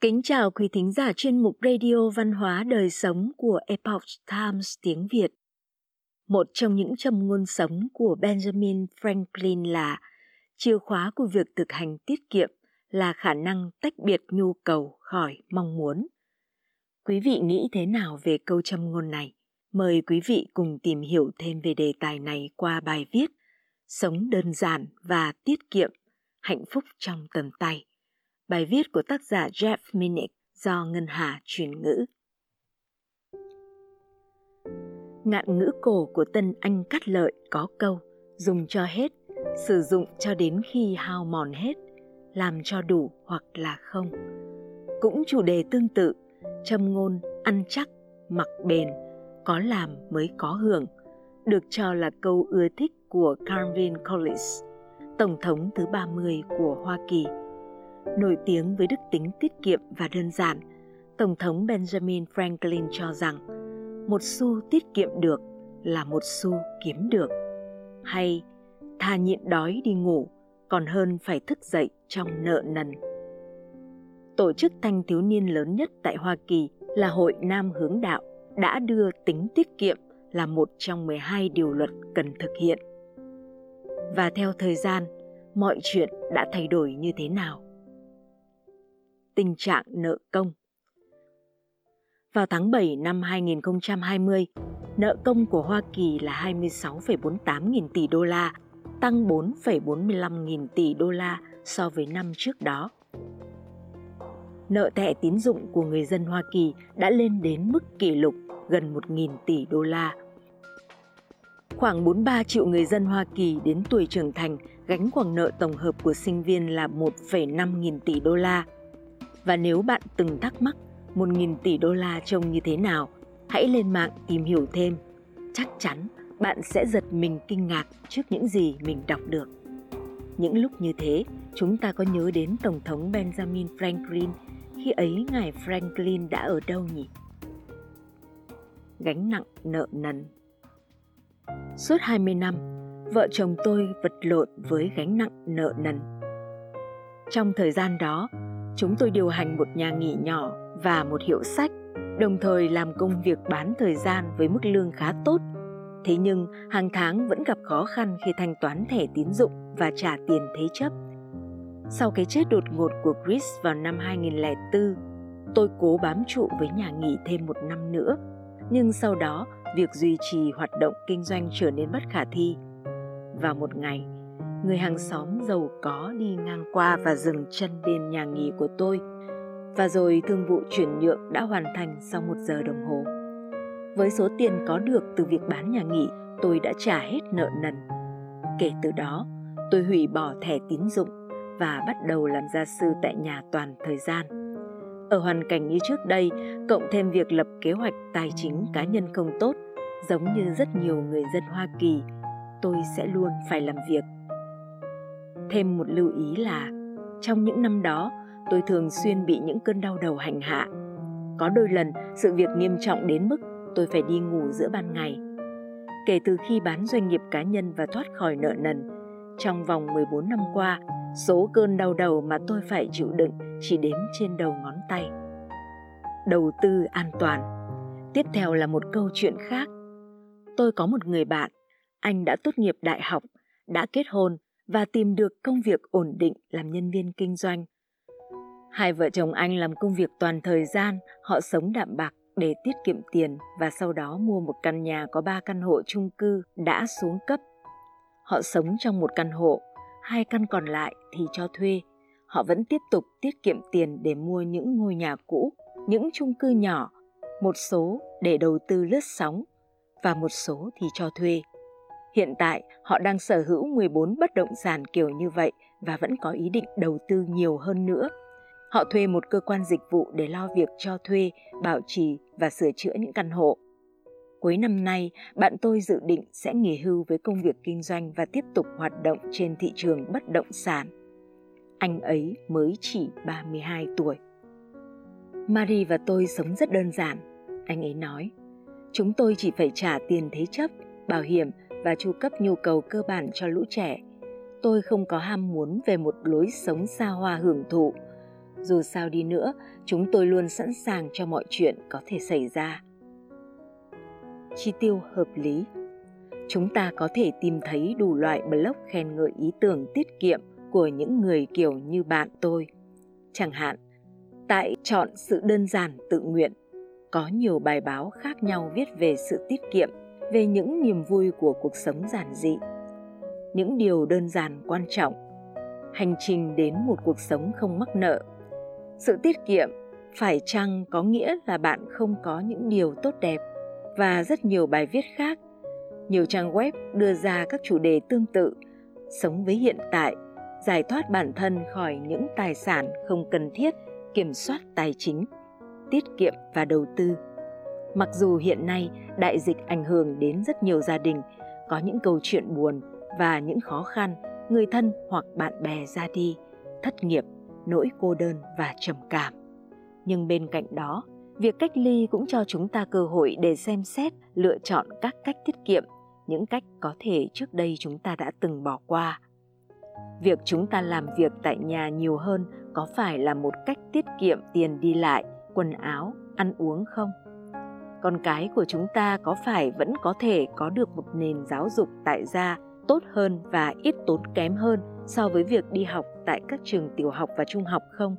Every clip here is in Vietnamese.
Kính chào quý thính giả chuyên mục Radio Văn hóa Đời Sống của Epoch Times tiếng Việt. Một trong những châm ngôn sống của Benjamin Franklin là chìa khóa của việc thực hành tiết kiệm là khả năng tách biệt nhu cầu khỏi mong muốn. Quý vị nghĩ thế nào về câu châm ngôn này? Mời quý vị cùng tìm hiểu thêm về đề tài này qua bài viết Sống đơn giản và tiết kiệm, hạnh phúc trong tầm tay Bài viết của tác giả Jeff Minnick do Ngân Hà truyền ngữ. Ngạn ngữ cổ của tân Anh cắt lợi có câu dùng cho hết, sử dụng cho đến khi hao mòn hết, làm cho đủ hoặc là không. Cũng chủ đề tương tự, châm ngôn ăn chắc, mặc bền, có làm mới có hưởng, được cho là câu ưa thích của Calvin Coolidge, Tổng thống thứ 30 của Hoa Kỳ – Nổi tiếng với đức tính tiết kiệm và đơn giản, Tổng thống Benjamin Franklin cho rằng một xu tiết kiệm được là một xu kiếm được. Hay thà nhịn đói đi ngủ còn hơn phải thức dậy trong nợ nần. Tổ chức thanh thiếu niên lớn nhất tại Hoa Kỳ là Hội Nam Hướng Đạo đã đưa tính tiết kiệm là một trong 12 điều luật cần thực hiện. Và theo thời gian, mọi chuyện đã thay đổi như thế nào? Tình trạng nợ công. Vào tháng 7 năm 2020, nợ công của Hoa Kỳ là 26,48 nghìn tỷ đô la, tăng 4,45 nghìn tỷ đô la so với năm trước đó. Nợ thẻ tín dụng của người dân Hoa Kỳ đã lên đến mức kỷ lục gần 1.000 tỷ đô la. Khoảng 43 triệu người dân Hoa Kỳ đến tuổi trưởng thành gánh khoản nợ tổng hợp của sinh viên là 1,5 nghìn tỷ đô la – và nếu bạn từng thắc mắc 1.000 tỷ đô la trông như thế nào, hãy lên mạng tìm hiểu thêm. Chắc chắn bạn sẽ giật mình kinh ngạc trước những gì mình đọc được. Những lúc như thế, chúng ta có nhớ đến Tổng thống Benjamin Franklin khi ấy ngài Franklin đã ở đâu nhỉ? Gánh nặng nợ nần Suốt 20 năm, vợ chồng tôi vật lộn với gánh nặng nợ nần. Trong thời gian đó, chúng tôi điều hành một nhà nghỉ nhỏ và một hiệu sách, đồng thời làm công việc bán thời gian với mức lương khá tốt. Thế nhưng hàng tháng vẫn gặp khó khăn khi thanh toán thẻ tín dụng và trả tiền thế chấp. Sau cái chết đột ngột của Chris vào năm 2004, tôi cố bám trụ với nhà nghỉ thêm một năm nữa. Nhưng sau đó, việc duy trì hoạt động kinh doanh trở nên bất khả thi. Vào một ngày, người hàng xóm giàu có đi ngang qua và dừng chân bên nhà nghỉ của tôi, và rồi thương vụ chuyển nhượng đã hoàn thành sau một giờ đồng hồ. Với số tiền có được từ việc bán nhà nghỉ, tôi đã trả hết nợ nần. Kể từ đó, tôi hủy bỏ thẻ tín dụng và bắt đầu làm gia sư tại nhà toàn thời gian. Ở hoàn cảnh như trước đây, cộng thêm việc lập kế hoạch tài chính cá nhân không tốt, giống như rất nhiều người dân hoa kỳ, tôi sẽ luôn phải làm việc. Thêm một lưu ý là trong những năm đó, tôi thường xuyên bị những cơn đau đầu hành hạ. Có đôi lần sự việc nghiêm trọng đến mức tôi phải đi ngủ giữa ban ngày. Kể từ khi bán doanh nghiệp cá nhân và thoát khỏi nợ nần, trong vòng 14 năm qua, số cơn đau đầu mà tôi phải chịu đựng chỉ đếm trên đầu ngón tay. Đầu tư an toàn. Tiếp theo là một câu chuyện khác. Tôi có một người bạn, anh đã tốt nghiệp đại học, đã kết hôn và tìm được công việc ổn định làm nhân viên kinh doanh. Hai vợ chồng anh làm công việc toàn thời gian, họ sống đạm bạc để tiết kiệm tiền và sau đó mua một căn nhà có ba căn hộ chung cư đã xuống cấp. Họ sống trong một căn hộ, hai căn còn lại thì cho thuê. Họ vẫn tiếp tục tiết kiệm tiền để mua những ngôi nhà cũ, những chung cư nhỏ, một số để đầu tư lướt sóng và một số thì cho thuê. Hiện tại, họ đang sở hữu 14 bất động sản kiểu như vậy và vẫn có ý định đầu tư nhiều hơn nữa. Họ thuê một cơ quan dịch vụ để lo việc cho thuê, bảo trì và sửa chữa những căn hộ. Cuối năm nay, bạn tôi dự định sẽ nghỉ hưu với công việc kinh doanh và tiếp tục hoạt động trên thị trường bất động sản. Anh ấy mới chỉ 32 tuổi. Marie và tôi sống rất đơn giản, anh ấy nói. Chúng tôi chỉ phải trả tiền thế chấp, bảo hiểm và chu cấp nhu cầu cơ bản cho lũ trẻ. Tôi không có ham muốn về một lối sống xa hoa hưởng thụ. dù sao đi nữa, chúng tôi luôn sẵn sàng cho mọi chuyện có thể xảy ra chi tiêu hợp lý chúng ta có thể tìm thấy đủ loại blog khen ngợi ý tưởng tiết kiệm của những người kiểu như bạn tôi chẳng hạn, tại chọn sự đơn giản tự nguyện, có nhiều bài báo khác nhau viết về sự tiết kiệm về những niềm vui của cuộc sống giản dị. Những điều đơn giản quan trọng. Hành trình đến một cuộc sống không mắc nợ. Sự tiết kiệm, phải chăng có nghĩa là bạn không có những điều tốt đẹp và rất nhiều bài viết khác? Nhiều trang web đưa ra các chủ đề tương tự, sống với hiện tại, giải thoát bản thân khỏi những tài sản không cần thiết, kiểm soát tài chính, tiết kiệm và đầu tư mặc dù hiện nay đại dịch ảnh hưởng đến rất nhiều gia đình, có những câu chuyện buồn và những khó khăn, người thân hoặc bạn bè ra đi, thất nghiệp, nỗi cô đơn và trầm cảm. Nhưng bên cạnh đó, việc cách ly cũng cho chúng ta cơ hội để xem xét, lựa chọn các cách tiết kiệm, những cách có thể trước đây chúng ta đã từng bỏ qua. Việc chúng ta làm việc tại nhà nhiều hơn có phải là một cách tiết kiệm tiền đi lại, quần áo, ăn uống không? Con cái của chúng ta có phải vẫn có thể có được một nền giáo dục tại gia tốt hơn và ít tốn kém hơn so với việc đi học tại các trường tiểu học và trung học không?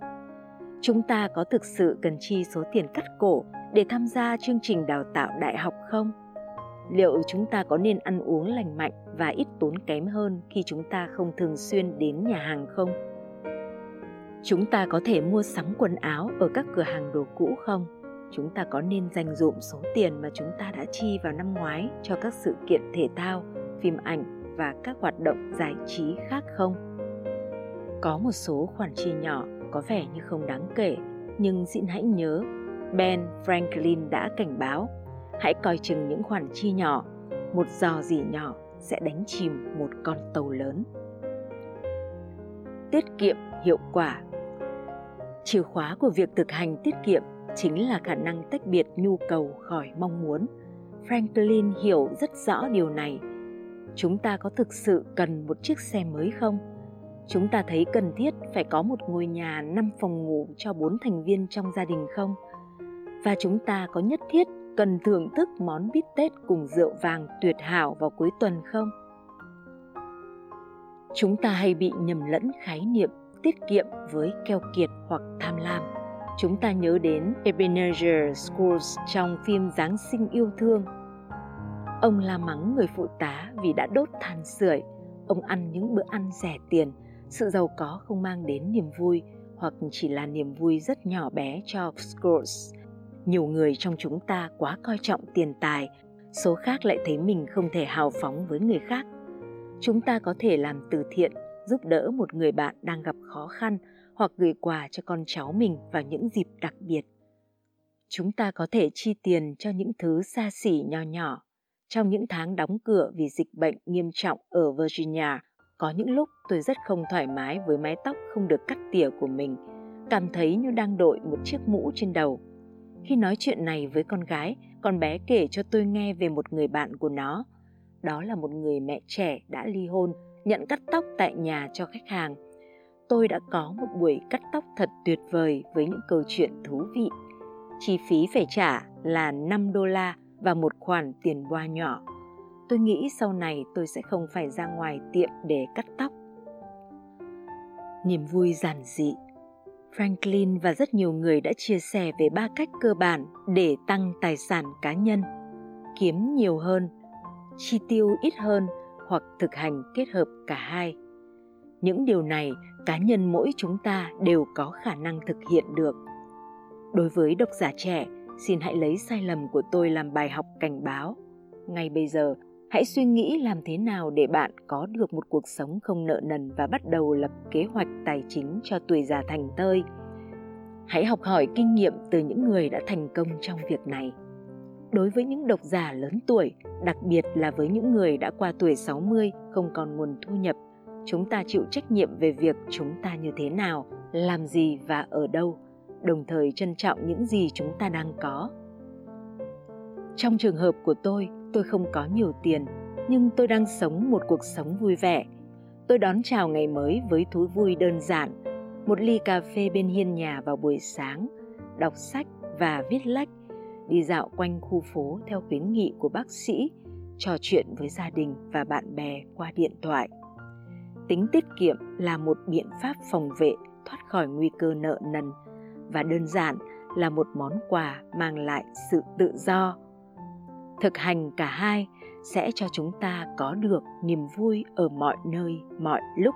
Chúng ta có thực sự cần chi số tiền cắt cổ để tham gia chương trình đào tạo đại học không? Liệu chúng ta có nên ăn uống lành mạnh và ít tốn kém hơn khi chúng ta không thường xuyên đến nhà hàng không? Chúng ta có thể mua sắm quần áo ở các cửa hàng đồ cũ không? Chúng ta có nên dành dụm số tiền mà chúng ta đã chi vào năm ngoái cho các sự kiện thể thao, phim ảnh và các hoạt động giải trí khác không? Có một số khoản chi nhỏ có vẻ như không đáng kể, nhưng xin hãy nhớ, ben franklin đã cảnh báo, hãy coi chừng những khoản chi nhỏ, một giò gì nhỏ sẽ đánh chìm một con tàu lớn. Tiết kiệm hiệu quả. Chìa khóa của việc thực hành tiết kiệm chính là khả năng tách biệt nhu cầu khỏi mong muốn franklin hiểu rất rõ điều này chúng ta có thực sự cần một chiếc xe mới không chúng ta thấy cần thiết phải có một ngôi nhà 5 phòng ngủ cho 4 thành viên trong gia đình không? Và chúng ta có nhất thiết cần thưởng thức món bít tết cùng rượu vàng tuyệt hảo vào cuối tuần không? Chúng ta hay bị nhầm lẫn khái niệm tiết kiệm với keo kiệt hoặc tham lam. Chúng ta nhớ đến Ebenezer Scrooge trong phim Giáng sinh yêu thương. Ông la mắng người phụ tá vì đã đốt than sưởi, ông ăn những bữa ăn rẻ tiền, sự giàu có không mang đến niềm vui hoặc chỉ là niềm vui rất nhỏ bé cho Scrooge. Nhiều người trong chúng ta quá coi trọng tiền tài số khác lại thấy mình không thể hào phóng với người khác. Chúng ta có thể làm từ thiện giúp đỡ một người bạn đang gặp khó khăn hoặc gửi quà cho con cháu mình vào những dịp đặc biệt chúng ta có thể chi tiền cho những thứ xa xỉ nho nhỏ trong những tháng đóng cửa vì dịch bệnh nghiêm trọng ở virginia có những lúc tôi rất không thoải mái với mái tóc không được cắt tỉa của mình cảm thấy như đang đội một chiếc mũ trên đầu khi nói chuyện này với con gái, con bé kể cho tôi nghe về một người bạn của nó. Đó là một người mẹ trẻ đã ly hôn, nhận cắt tóc tại nhà cho khách hàng. Tôi đã có một buổi cắt tóc thật tuyệt vời với những câu chuyện thú vị. Chi phí phải trả là 5 đô la và một khoản tiền boa nhỏ. Tôi nghĩ sau này tôi sẽ không phải ra ngoài tiệm để cắt tóc. Niềm vui giản dị Franklin và rất nhiều người đã chia sẻ về ba cách cơ bản để tăng tài sản cá nhân kiếm nhiều hơn, chi tiêu ít hơn hoặc thực hành kết hợp cả hai những điều này cá nhân mỗi chúng ta đều có khả năng thực hiện được đối với độc giả trẻ xin hãy lấy sai lầm của tôi làm bài học cảnh báo ngay bây giờ hãy suy nghĩ làm thế nào để bạn có được một cuộc sống không nợ nần và bắt đầu lập kế hoạch tài chính cho tuổi già thành tơi. Hãy học hỏi kinh nghiệm từ những người đã thành công trong việc này. Đối với những độc giả lớn tuổi, đặc biệt là với những người đã qua tuổi 60 không còn nguồn thu nhập, chúng ta chịu trách nhiệm về việc chúng ta như thế nào, làm gì và ở đâu, đồng thời trân trọng những gì chúng ta đang có. Trong trường hợp của tôi, tôi không có nhiều tiền nhưng tôi đang sống một cuộc sống vui vẻ tôi đón chào ngày mới với thú vui đơn giản một ly cà phê bên hiên nhà vào buổi sáng, đọc sách và viết lách, đi dạo quanh khu phố theo khuyến nghị của bác sĩ, trò chuyện với gia đình và bạn bè qua điện thoại. Tính tiết kiệm là một biện pháp phòng vệ thoát khỏi nguy cơ nợ nần và đơn giản là một món quà mang lại sự tự do. Thực hành cả hai sẽ cho chúng ta có được niềm vui ở mọi nơi, mọi lúc.